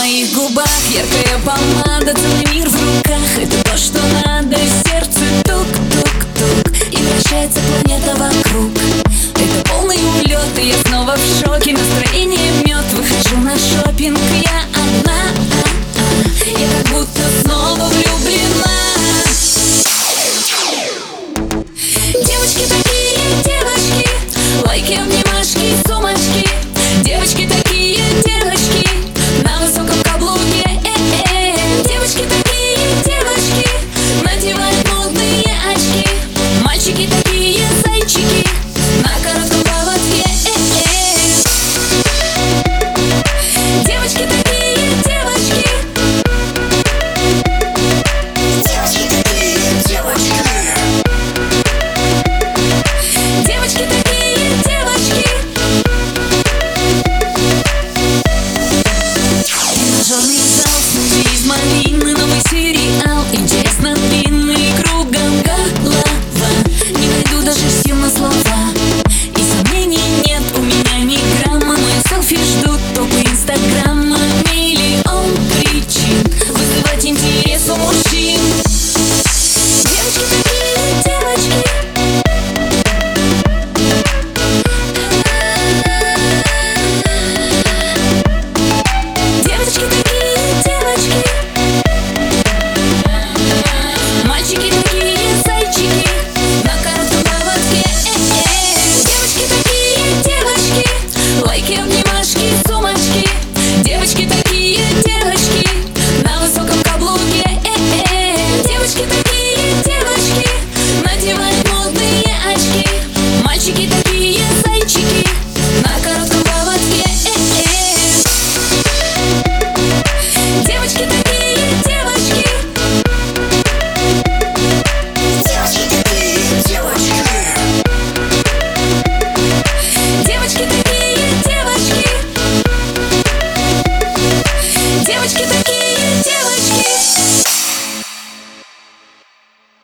моих губах яркая помада, целый мир в руках. Это то, что надо, сердце тук-тук-тук И вращается планета вокруг. Это полный улет, и я снова в шоке. Настроение мед, выхожу на шопинг Я